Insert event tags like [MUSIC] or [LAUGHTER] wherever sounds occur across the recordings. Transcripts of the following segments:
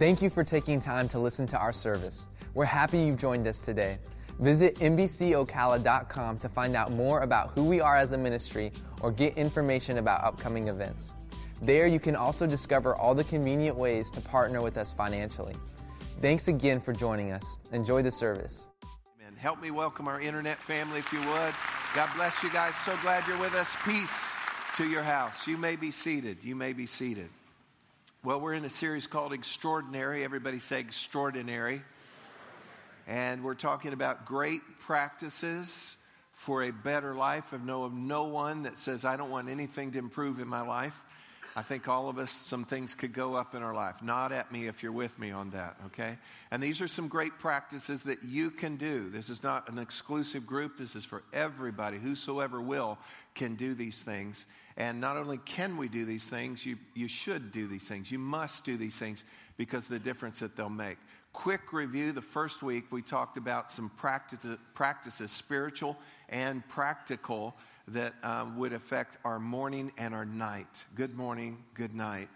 Thank you for taking time to listen to our service. We're happy you've joined us today. Visit MBCOcala.com to find out more about who we are as a ministry or get information about upcoming events. There, you can also discover all the convenient ways to partner with us financially. Thanks again for joining us. Enjoy the service. Amen. Help me welcome our internet family if you would. God bless you guys. So glad you're with us. Peace to your house. You may be seated. You may be seated. Well, we're in a series called Extraordinary. Everybody say extraordinary. And we're talking about great practices for a better life. I know of no one that says, I don't want anything to improve in my life. I think all of us, some things could go up in our life. Nod at me if you're with me on that, okay? And these are some great practices that you can do. This is not an exclusive group, this is for everybody. Whosoever will can do these things. And not only can we do these things, you, you should do these things. You must do these things because of the difference that they'll make. Quick review the first week, we talked about some practice, practices, spiritual and practical, that um, would affect our morning and our night. Good morning, good night.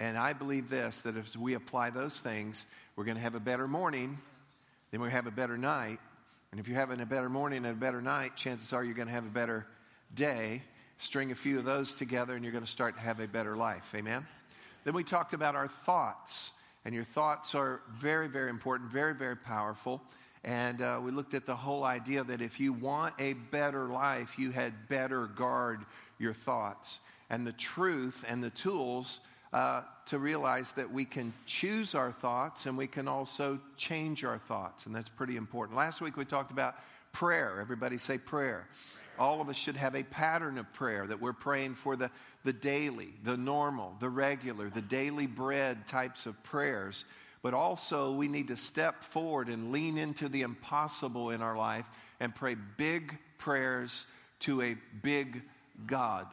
And I believe this that if we apply those things, we're going to have a better morning, then we have a better night. And if you're having a better morning and a better night, chances are you're going to have a better day. String a few of those together, and you're going to start to have a better life. Amen? Then we talked about our thoughts. And your thoughts are very, very important, very, very powerful. And uh, we looked at the whole idea that if you want a better life, you had better guard your thoughts. And the truth and the tools uh, to realize that we can choose our thoughts and we can also change our thoughts. And that's pretty important. Last week we talked about prayer. Everybody say prayer. All of us should have a pattern of prayer that we're praying for the, the daily, the normal, the regular, the daily bread types of prayers but also we need to step forward and lean into the impossible in our life and pray big prayers to a big God.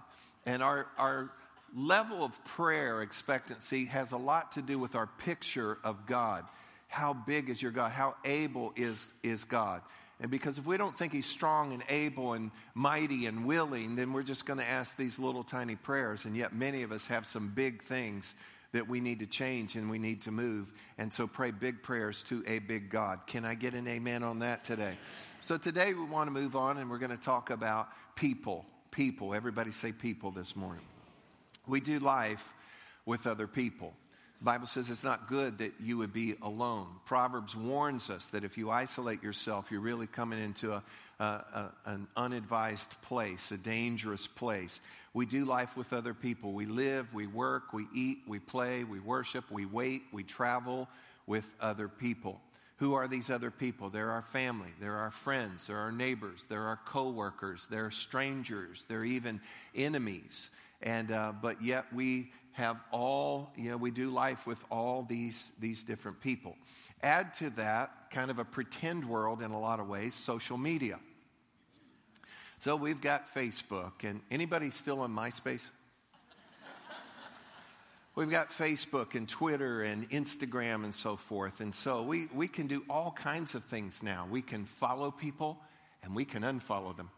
And our, our level of prayer expectancy has a lot to do with our picture of God. How big is your God? How able is, is God? And because if we don't think He's strong and able and mighty and willing, then we're just going to ask these little tiny prayers. And yet, many of us have some big things that we need to change and we need to move. And so pray big prayers to a big God. Can I get an amen on that today? So today we want to move on and we're going to talk about people. People. Everybody say people this morning. We do life with other people. Bible says it's not good that you would be alone. Proverbs warns us that if you isolate yourself, you're really coming into a, a, a, an unadvised place, a dangerous place. We do life with other people. We live, we work, we eat, we play, we worship, we wait, we travel with other people. Who are these other people? They're our family, they're our friends, they're our neighbors, they're our coworkers, they're strangers, they're even enemies. And uh, but yet we have all, you know, we do life with all these these different people. Add to that kind of a pretend world in a lot of ways, social media. So we've got Facebook, and anybody still on MySpace? [LAUGHS] We've got Facebook and Twitter and Instagram and so forth. And so we, we can do all kinds of things now. We can follow people and we can unfollow them.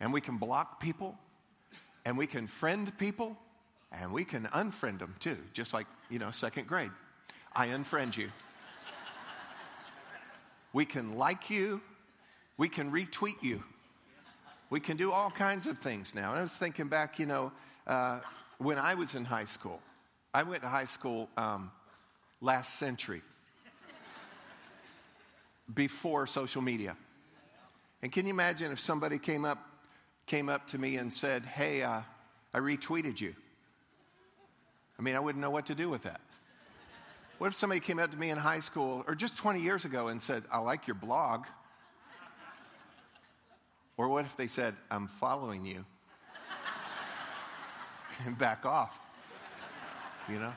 And we can block people and we can friend people and we can unfriend them too, just like, you know, second grade. I unfriend you. we can like you, we can retweet you. We can do all kinds of things now. And I was thinking back, you know, uh, when I was in high school, I went to high school um, last century before social media. And can you imagine if somebody came up, came up to me and said, Hey, uh, I retweeted you? I mean, I wouldn't know what to do with that. What if somebody came up to me in high school or just 20 years ago and said, I like your blog? Or what if they said, I'm following you? and back off. You know?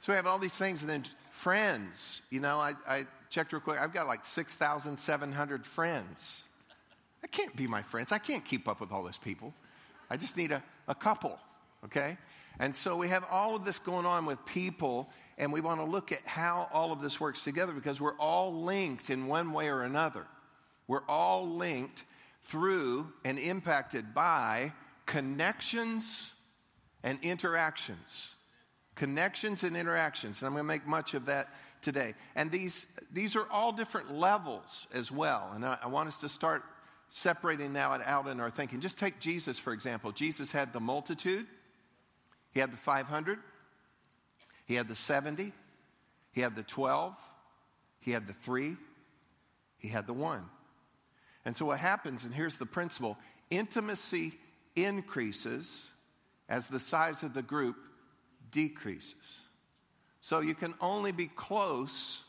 So we have all these things, and then friends. You know, I, I checked real quick. I've got like 6,700 friends. That can't be my friends. I can't keep up with all those people. I just need a, a couple, okay? And so we have all of this going on with people, and we want to look at how all of this works together because we're all linked in one way or another. We're all linked through and impacted by connections and interactions. Connections and interactions. And I'm going to make much of that today. And these, these are all different levels as well. And I, I want us to start separating that out in our thinking. Just take Jesus, for example. Jesus had the multitude, he had the 500, he had the 70, he had the 12, he had the three, he had the one. And so what happens, and here's the principle intimacy increases as the size of the group decreases. So you can only be close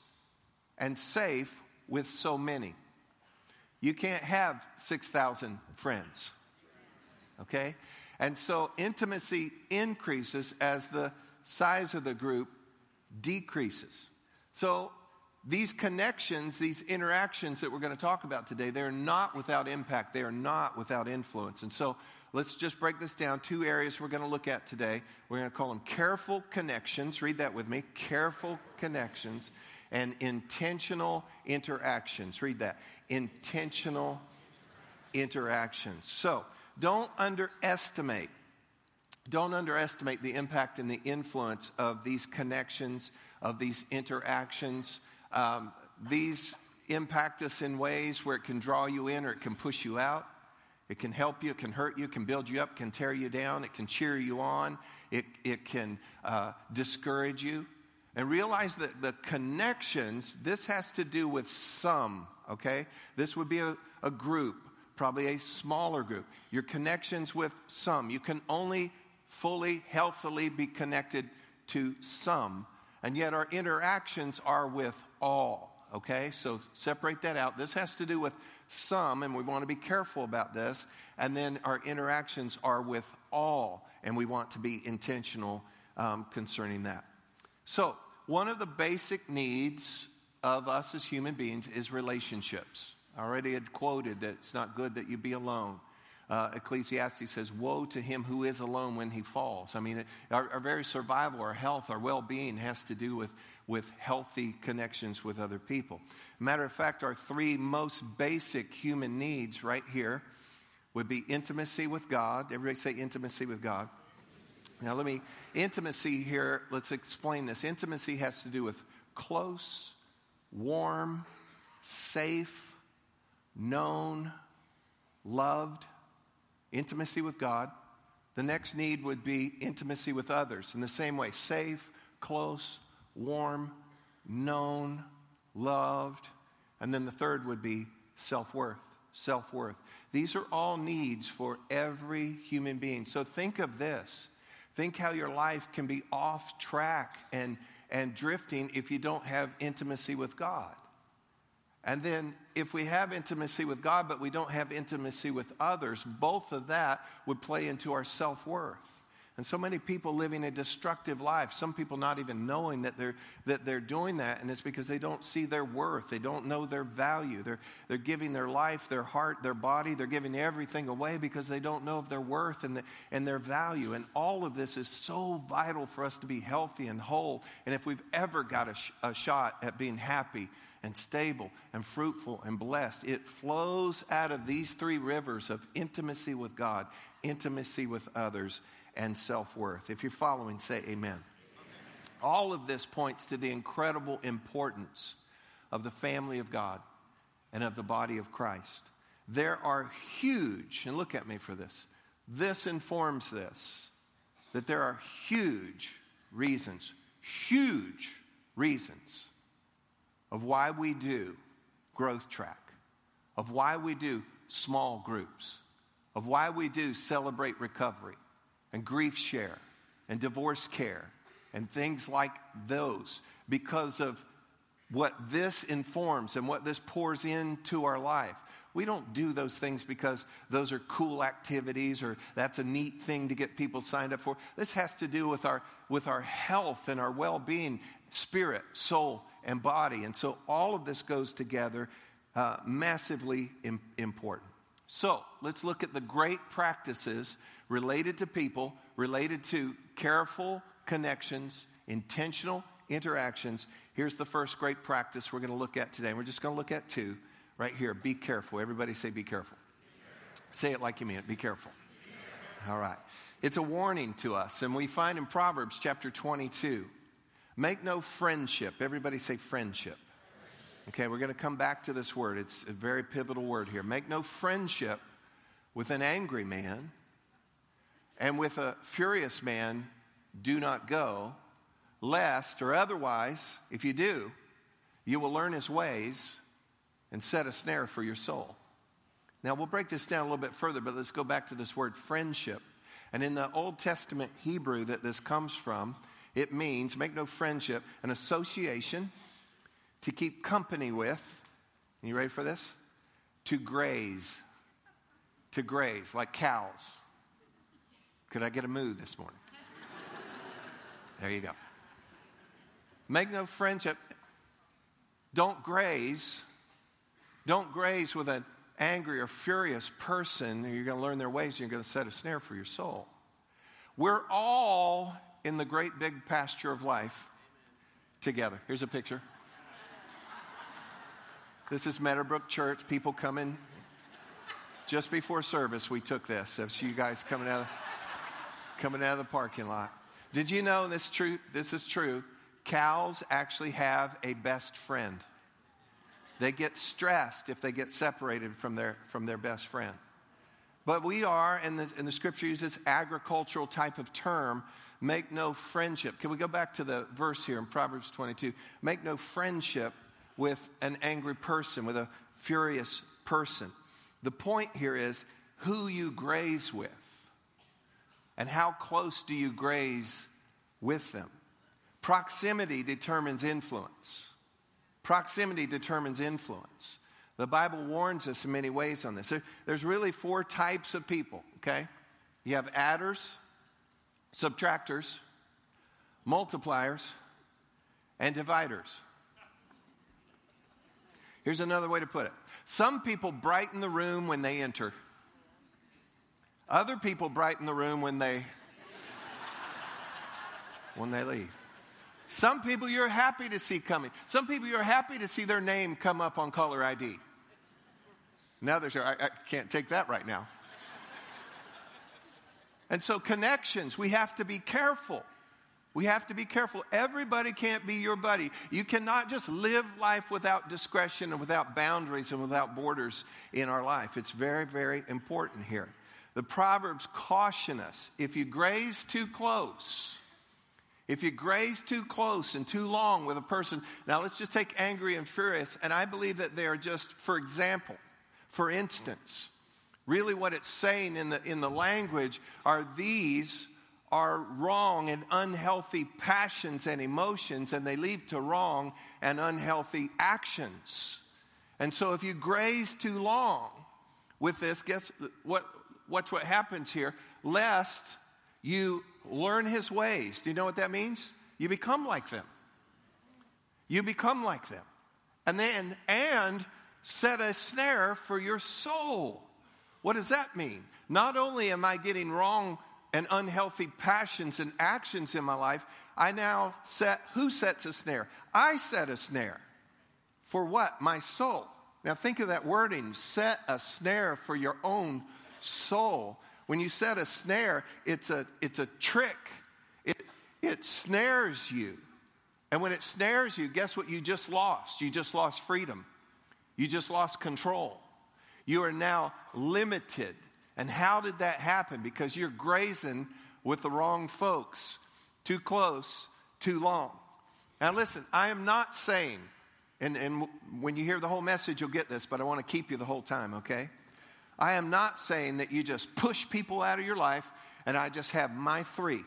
and safe with so many. You can't have 6,000 friends. Okay? And so intimacy increases as the size of the group decreases. So these connections, these interactions that we're going to talk about today, they're not without impact. They are not without influence. And so let's just break this down. Two areas we're going to look at today. We're going to call them careful connections. Read that with me careful connections and intentional interactions. Read that. Intentional interactions. So don't underestimate. Don't underestimate the impact and the influence of these connections, of these interactions. Um, these impact us in ways where it can draw you in or it can push you out. It can help you, it can hurt you, it can build you up, can tear you down, it can cheer you on, it, it can uh, discourage you. And realize that the connections, this has to do with some, okay? This would be a, a group, probably a smaller group. Your connections with some. You can only fully, healthily be connected to some. And yet our interactions are with all, okay? So separate that out. This has to do with some, and we want to be careful about this. And then our interactions are with all, and we want to be intentional um, concerning that. So, one of the basic needs of us as human beings is relationships. I already had quoted that it's not good that you be alone. Uh, Ecclesiastes says, Woe to him who is alone when he falls. I mean, our, our very survival, our health, our well being has to do with, with healthy connections with other people. Matter of fact, our three most basic human needs right here would be intimacy with God. Everybody say intimacy with God. Now, let me, intimacy here, let's explain this. Intimacy has to do with close, warm, safe, known, loved, intimacy with God. The next need would be intimacy with others in the same way safe, close, warm, known, loved. And then the third would be self worth. Self worth. These are all needs for every human being. So think of this. Think how your life can be off track and, and drifting if you don't have intimacy with God. And then if we have intimacy with God, but we don't have intimacy with others, both of that would play into our self worth. And so many people living a destructive life, some people not even knowing that they're, that they're doing that, and it's because they don't see their worth. They don't know their value. They're, they're giving their life, their heart, their body, they're giving everything away because they don't know of their worth and, the, and their value. And all of this is so vital for us to be healthy and whole. And if we've ever got a, sh- a shot at being happy, and stable and fruitful and blessed. It flows out of these three rivers of intimacy with God, intimacy with others, and self worth. If you're following, say amen. amen. All of this points to the incredible importance of the family of God and of the body of Christ. There are huge, and look at me for this, this informs this, that there are huge reasons, huge reasons of why we do growth track, of why we do small groups, of why we do celebrate recovery and grief share and divorce care and things like those because of what this informs and what this pours into our life. We don't do those things because those are cool activities or that's a neat thing to get people signed up for. This has to do with our, with our health and our well being, spirit, soul, and body. And so all of this goes together, uh, massively Im- important. So let's look at the great practices related to people, related to careful connections, intentional interactions. Here's the first great practice we're going to look at today. We're just going to look at two right here. Be careful. Everybody say, be careful. Say it like you mean it. Be careful. All right. It's a warning to us, and we find in Proverbs chapter 22 make no friendship. Everybody say friendship. Okay, we're going to come back to this word. It's a very pivotal word here. Make no friendship with an angry man, and with a furious man, do not go, lest, or otherwise, if you do, you will learn his ways and set a snare for your soul. Now, we'll break this down a little bit further, but let's go back to this word friendship. And in the Old Testament Hebrew that this comes from, it means, make no friendship, an association to keep company with. You ready for this? To graze. To graze, like cows. Could I get a moo this morning? there you go. Make no friendship. Don't graze. Don't graze with an angry or furious person. You're going to learn their ways and you're going to set a snare for your soul. We're all in the great big pasture of life together. Here's a picture. This is Meadowbrook Church. People coming just before service. We took this. That's you guys coming out, of, coming out of the parking lot. Did you know this true? This is true. Cows actually have a best friend. They get stressed if they get separated from their from their best friend. But we are, and the, and the scripture uses agricultural type of term, make no friendship. Can we go back to the verse here in Proverbs 22? Make no friendship with an angry person, with a furious person. The point here is who you graze with and how close do you graze with them. Proximity determines influence. Proximity determines influence. The Bible warns us in many ways on this. There's really four types of people, okay? You have adders, subtractors, multipliers, and dividers. Here's another way to put it some people brighten the room when they enter, other people brighten the room when they. when they leave. Some people you're happy to see coming. Some people you're happy to see their name come up on caller ID. Now there's, I, I can't take that right now. And so, connections, we have to be careful. We have to be careful. Everybody can't be your buddy. You cannot just live life without discretion and without boundaries and without borders in our life. It's very, very important here. The Proverbs caution us if you graze too close, if you graze too close and too long with a person, now let's just take angry and furious, and I believe that they are just, for example, for instance, really what it's saying in the, in the language are these are wrong and unhealthy passions and emotions, and they lead to wrong and unhealthy actions. And so, if you graze too long with this, guess what? What's what happens here? Lest you learn his ways. Do you know what that means? You become like them. You become like them, and then and set a snare for your soul. What does that mean? Not only am I getting wrong and unhealthy passions and actions in my life, I now set who sets a snare? I set a snare. For what? My soul. Now think of that wording set a snare for your own soul. When you set a snare, it's a, it's a trick, it, it snares you. And when it snares you, guess what you just lost? You just lost freedom, you just lost control. You are now limited and how did that happen? Because you're grazing with the wrong folks, too close, too long. Now, listen, I am not saying, and, and when you hear the whole message, you'll get this, but I want to keep you the whole time, okay? I am not saying that you just push people out of your life and I just have my three.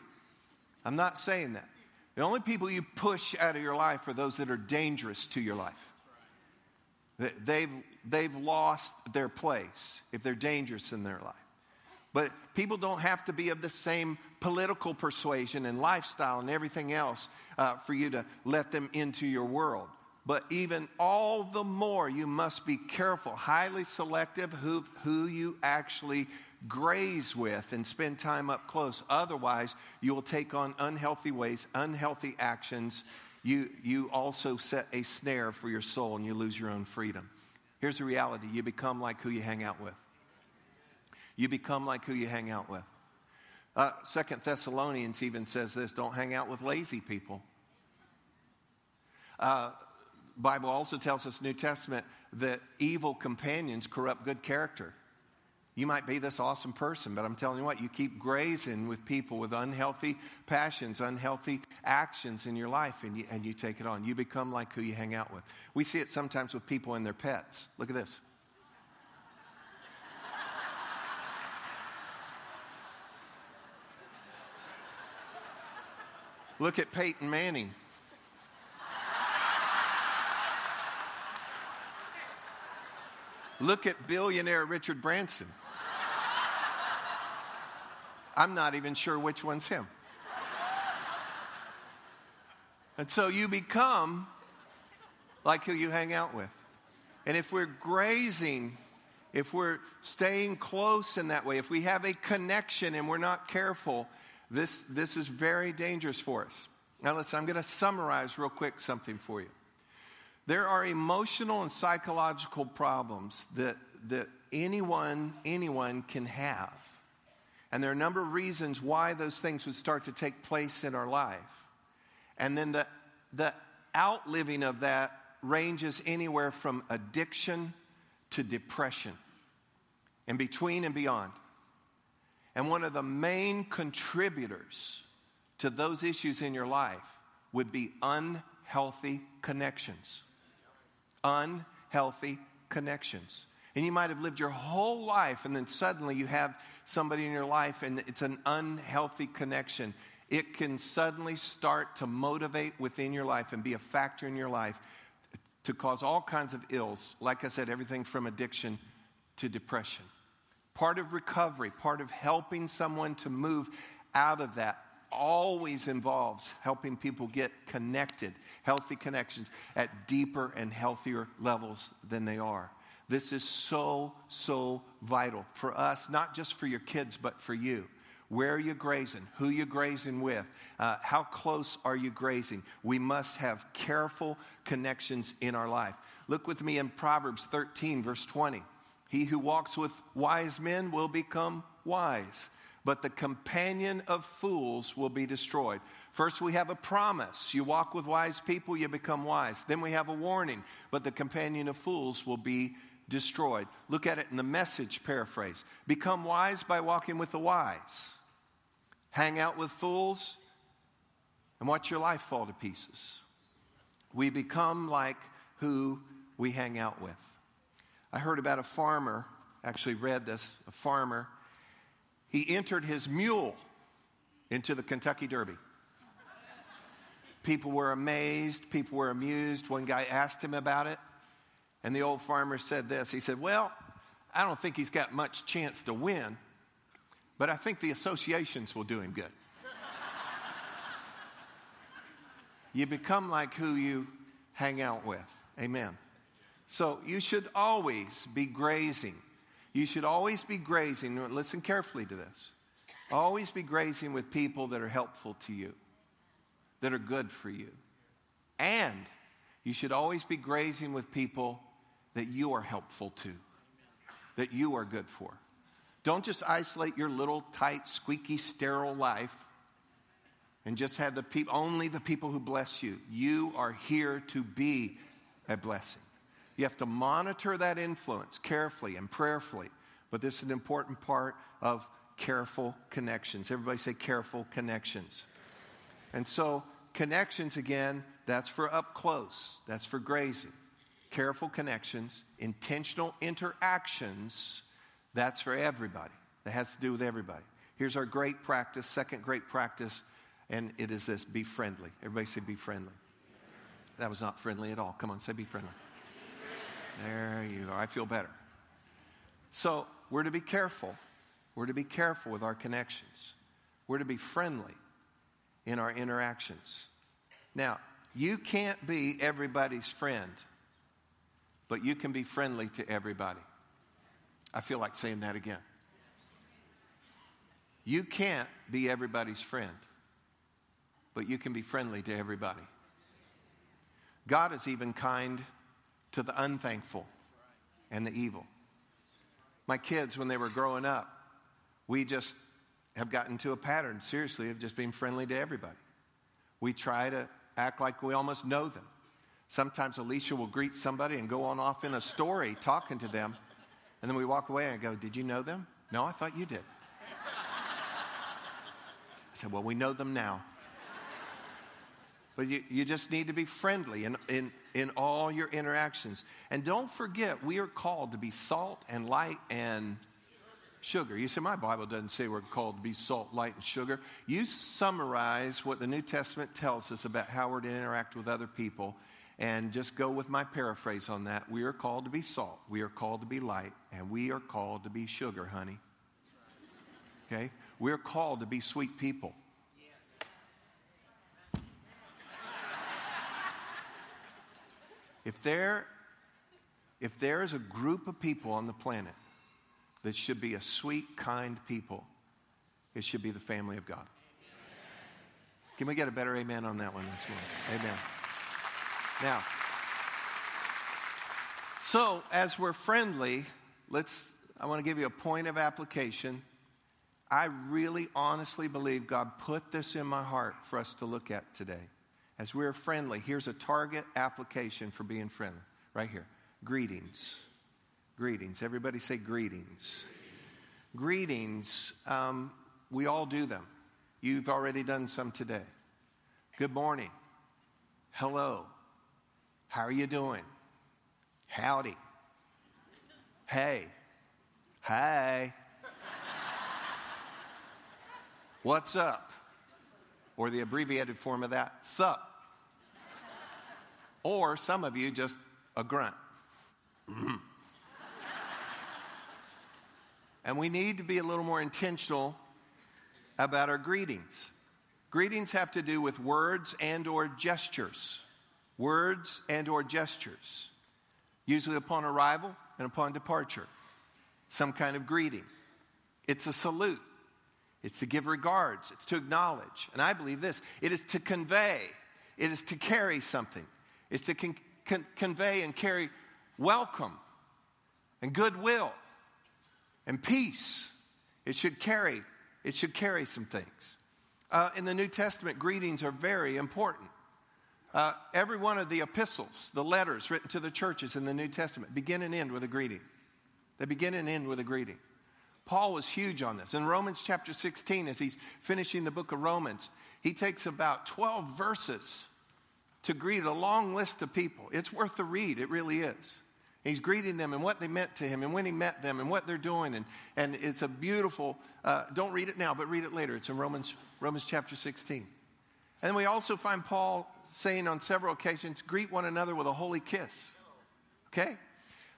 I'm not saying that. The only people you push out of your life are those that are dangerous to your life. They've, they've lost their place if they're dangerous in their life. But people don't have to be of the same political persuasion and lifestyle and everything else uh, for you to let them into your world. But even all the more, you must be careful, highly selective who, who you actually graze with and spend time up close. Otherwise, you will take on unhealthy ways, unhealthy actions. You, you also set a snare for your soul and you lose your own freedom. Here's the reality you become like who you hang out with. You become like who you hang out with. Uh, Second Thessalonians even says this don't hang out with lazy people. Uh, Bible also tells us New Testament that evil companions corrupt good character. You might be this awesome person, but I'm telling you what, you keep grazing with people with unhealthy passions, unhealthy actions in your life, and you, and you take it on. You become like who you hang out with. We see it sometimes with people and their pets. Look at this. Look at Peyton Manning. Look at billionaire Richard Branson. I'm not even sure which one's him. And so you become like who you hang out with. And if we're grazing, if we're staying close in that way, if we have a connection and we're not careful, this, this is very dangerous for us. Now, listen, I'm going to summarize real quick something for you. There are emotional and psychological problems that, that anyone, anyone can have. And there are a number of reasons why those things would start to take place in our life. And then the, the outliving of that ranges anywhere from addiction to depression, and between and beyond. And one of the main contributors to those issues in your life would be unhealthy connections. Unhealthy connections. And you might have lived your whole life, and then suddenly you have somebody in your life, and it's an unhealthy connection. It can suddenly start to motivate within your life and be a factor in your life to cause all kinds of ills. Like I said, everything from addiction to depression. Part of recovery, part of helping someone to move out of that always involves helping people get connected, healthy connections at deeper and healthier levels than they are. This is so, so vital for us, not just for your kids, but for you. Where are you grazing? Who you grazing with? Uh, how close are you grazing? We must have careful connections in our life. Look with me in Proverbs 13, verse 20. He who walks with wise men will become wise, but the companion of fools will be destroyed. First, we have a promise. You walk with wise people, you become wise. Then we have a warning, but the companion of fools will be destroyed. Look at it in the message paraphrase. Become wise by walking with the wise. Hang out with fools and watch your life fall to pieces. We become like who we hang out with. I heard about a farmer, actually read this, a farmer. He entered his mule into the Kentucky Derby. People were amazed, people were amused. One guy asked him about it. And the old farmer said this He said, Well, I don't think he's got much chance to win, but I think the associations will do him good. you become like who you hang out with. Amen. So you should always be grazing. You should always be grazing. Listen carefully to this. Always be grazing with people that are helpful to you, that are good for you. And you should always be grazing with people that you are helpful to, that you are good for. Don't just isolate your little tight, squeaky, sterile life and just have the people only the people who bless you. You are here to be a blessing. You have to monitor that influence carefully and prayerfully. But this is an important part of careful connections. Everybody say careful connections. And so, connections again, that's for up close, that's for grazing careful connections, intentional interactions, that's for everybody. That has to do with everybody. Here's our great practice, second great practice, and it is this be friendly. Everybody say be friendly. That was not friendly at all. Come on, say be friendly. There you go. I feel better. So, we're to be careful. We're to be careful with our connections. We're to be friendly in our interactions. Now, you can't be everybody's friend but you can be friendly to everybody. I feel like saying that again. You can't be everybody's friend, but you can be friendly to everybody. God is even kind to the unthankful and the evil. My kids, when they were growing up, we just have gotten to a pattern, seriously, of just being friendly to everybody. We try to act like we almost know them. Sometimes Alicia will greet somebody and go on off in a story talking to them. And then we walk away and go, Did you know them? No, I thought you did. I said, Well, we know them now. But you, you just need to be friendly in, in, in all your interactions. And don't forget, we are called to be salt and light and sugar. You say, my Bible doesn't say we're called to be salt, light, and sugar. You summarize what the New Testament tells us about how we're to interact with other people and just go with my paraphrase on that. We are called to be salt, we are called to be light, and we are called to be sugar, honey. Okay? We're called to be sweet people. If there, if there is a group of people on the planet that should be a sweet, kind people, it should be the family of God. Can we get a better amen on that one this morning? Amen. Now, so as we're friendly, let's, I want to give you a point of application. I really honestly believe God put this in my heart for us to look at today. As we're friendly, here's a target application for being friendly right here. Greetings. Greetings. Everybody say greetings. Greetings. Um, we all do them. You've already done some today. Good morning. Hello. How are you doing? Howdy. Hey. Hey. What's up? Or the abbreviated form of that, sup. Or some of you just a grunt. And we need to be a little more intentional about our greetings. Greetings have to do with words and or gestures. Words and or gestures. Usually upon arrival and upon departure. Some kind of greeting. It's a salute. It's to give regards. It's to acknowledge. And I believe this it is to convey, it is to carry something. It's to con- con- convey and carry welcome and goodwill and peace. It should carry, it should carry some things. Uh, in the New Testament, greetings are very important. Uh, every one of the epistles, the letters written to the churches in the New Testament, begin and end with a greeting. They begin and end with a greeting. Paul was huge on this. In Romans chapter 16, as he's finishing the book of Romans, he takes about 12 verses to greet a long list of people. It's worth the read, it really is. He's greeting them and what they meant to him and when he met them and what they're doing. And, and it's a beautiful, uh, don't read it now, but read it later. It's in Romans, Romans chapter 16. And we also find Paul saying on several occasions, greet one another with a holy kiss. Okay?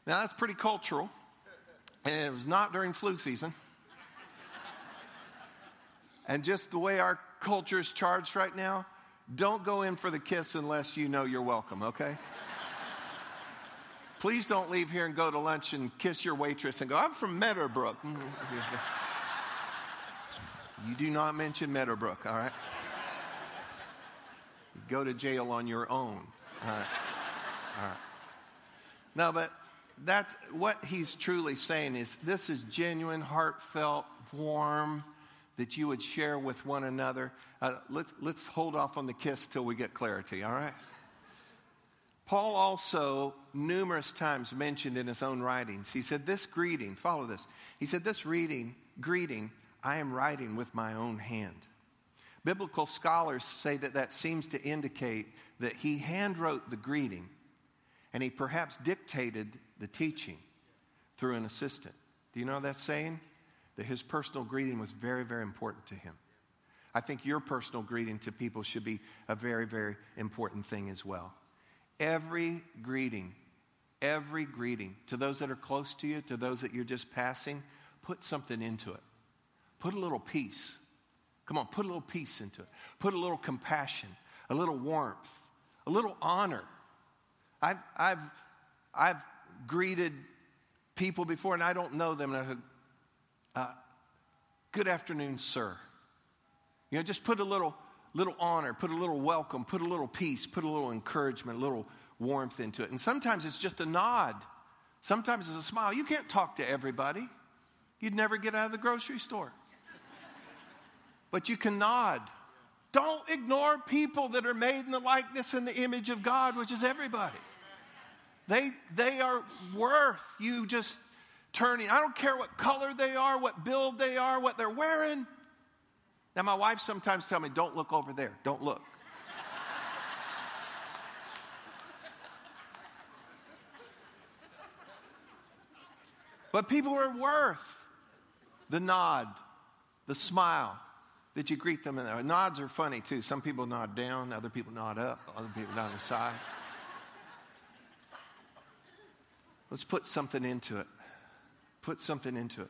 Now that's pretty cultural. And it was not during flu season. and just the way our culture is charged right now, don't go in for the kiss unless you know you're welcome, okay? Please don't leave here and go to lunch and kiss your waitress and go, I'm from Meadowbrook. Mm-hmm. [LAUGHS] you do not mention Meadowbrook, all right? You go to jail on your own. All right. All right. No, but that's what he's truly saying is this is genuine, heartfelt, warm, that you would share with one another. Uh, let's, let's hold off on the kiss till we get clarity, all right? Paul also numerous times mentioned in his own writings, he said, This greeting, follow this. He said, This reading, greeting, I am writing with my own hand. Biblical scholars say that that seems to indicate that he handwrote the greeting and he perhaps dictated the teaching through an assistant. Do you know that's saying? That his personal greeting was very, very important to him. I think your personal greeting to people should be a very, very important thing as well. Every greeting, every greeting to those that are close to you, to those that you're just passing, put something into it. Put a little peace. Come on, put a little peace into it. Put a little compassion, a little warmth, a little honor. I've, I've, I've greeted people before and I don't know them, and I uh, Good afternoon, sir. You know, just put a little little honor, put a little welcome, put a little peace, put a little encouragement, a little warmth into it. And sometimes it's just a nod, sometimes it's a smile. You can't talk to everybody, you'd never get out of the grocery store. but you can nod. Don't ignore people that are made in the likeness and the image of God, which is everybody. They, they are worth you just turning. I don't care what color they are, what build they are, what they're wearing. Now, my wife sometimes tells me, don't look over there, don't look. but people are worth the nod, the smile that you greet them. And nods are funny too. Some people nod down, other people nod up, other people nod the side. Let's put something into it. Put something into it.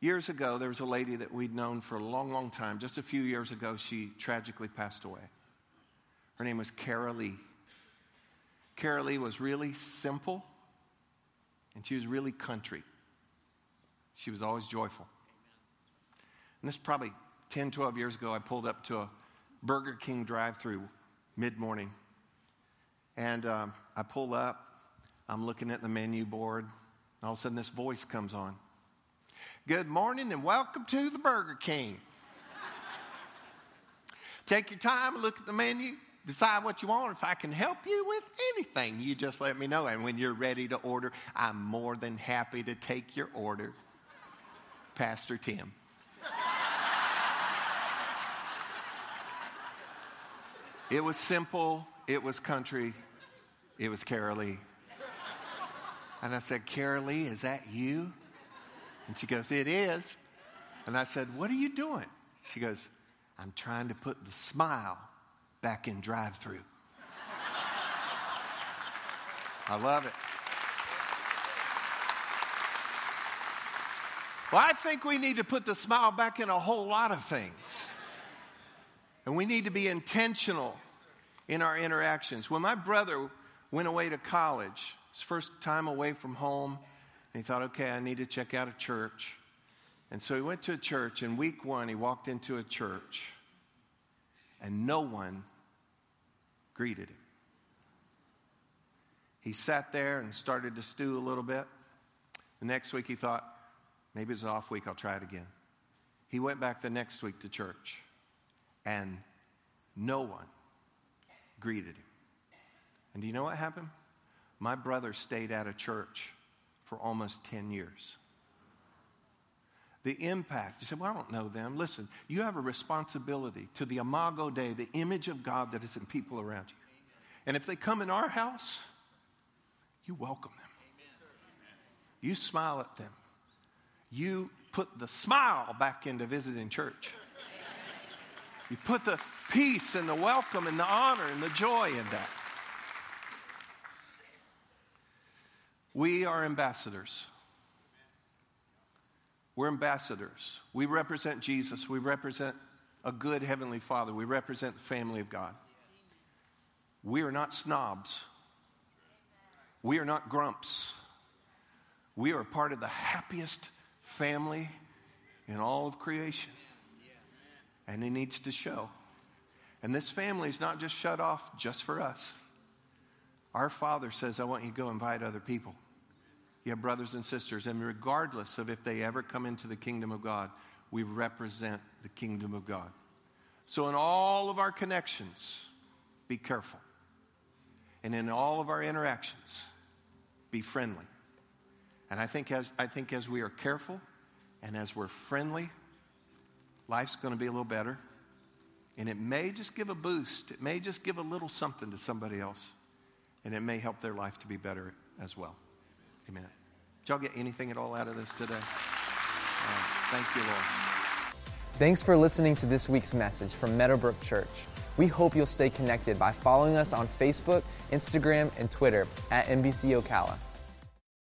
Years ago, there was a lady that we'd known for a long, long time. Just a few years ago, she tragically passed away. Her name was Kara Lee. Kara Lee was really simple, and she was really country. She was always joyful. And this probably 10, 12 years ago, I pulled up to a Burger King drive through mid morning. And um, I pull up, I'm looking at the menu board. All of a sudden, this voice comes on Good morning and welcome to the Burger King. Take your time, look at the menu, decide what you want. If I can help you with anything, you just let me know. And when you're ready to order, I'm more than happy to take your order. Pastor Tim. it was simple, it was country, it was Carol Lee. And I said, Carol Lee, is that you? And she goes, It is. And I said, What are you doing? She goes, I'm trying to put the smile back in drive through. I love it. Well, I think we need to put the smile back in a whole lot of things. And we need to be intentional in our interactions. When my brother went away to college, his first time away from home. And he thought, okay, I need to check out a church. And so he went to a church. And week one, he walked into a church, and no one greeted him. He sat there and started to stew a little bit. The next week, he thought, maybe it's an off week, I'll try it again. He went back the next week to church, and no one greeted him. And do you know what happened? My brother stayed out of church for almost 10 years. The impact, you say, Well, I don't know them. Listen, you have a responsibility to the imago Dei, the image of God that is in people around you. And if they come in our house, you welcome them. You smile at them. You put the smile back into visiting church. You put the peace and the welcome and the honor and the joy in that. We are ambassadors. We're ambassadors. We represent Jesus. We represent a good Heavenly Father. We represent the family of God. We are not snobs. We are not grumps. We are part of the happiest family in all of creation. And it needs to show. And this family is not just shut off just for us. Our Father says, I want you to go invite other people. You have brothers and sisters, and regardless of if they ever come into the kingdom of God, we represent the kingdom of God. So, in all of our connections, be careful. And in all of our interactions, be friendly. And I think as, I think as we are careful and as we're friendly, life's going to be a little better. And it may just give a boost, it may just give a little something to somebody else. And it may help their life to be better as well. Amen. Did y'all get anything at all out of this today? Uh, thank you, Lord. Thanks for listening to this week's message from Meadowbrook Church. We hope you'll stay connected by following us on Facebook, Instagram, and Twitter at MBC Ocala.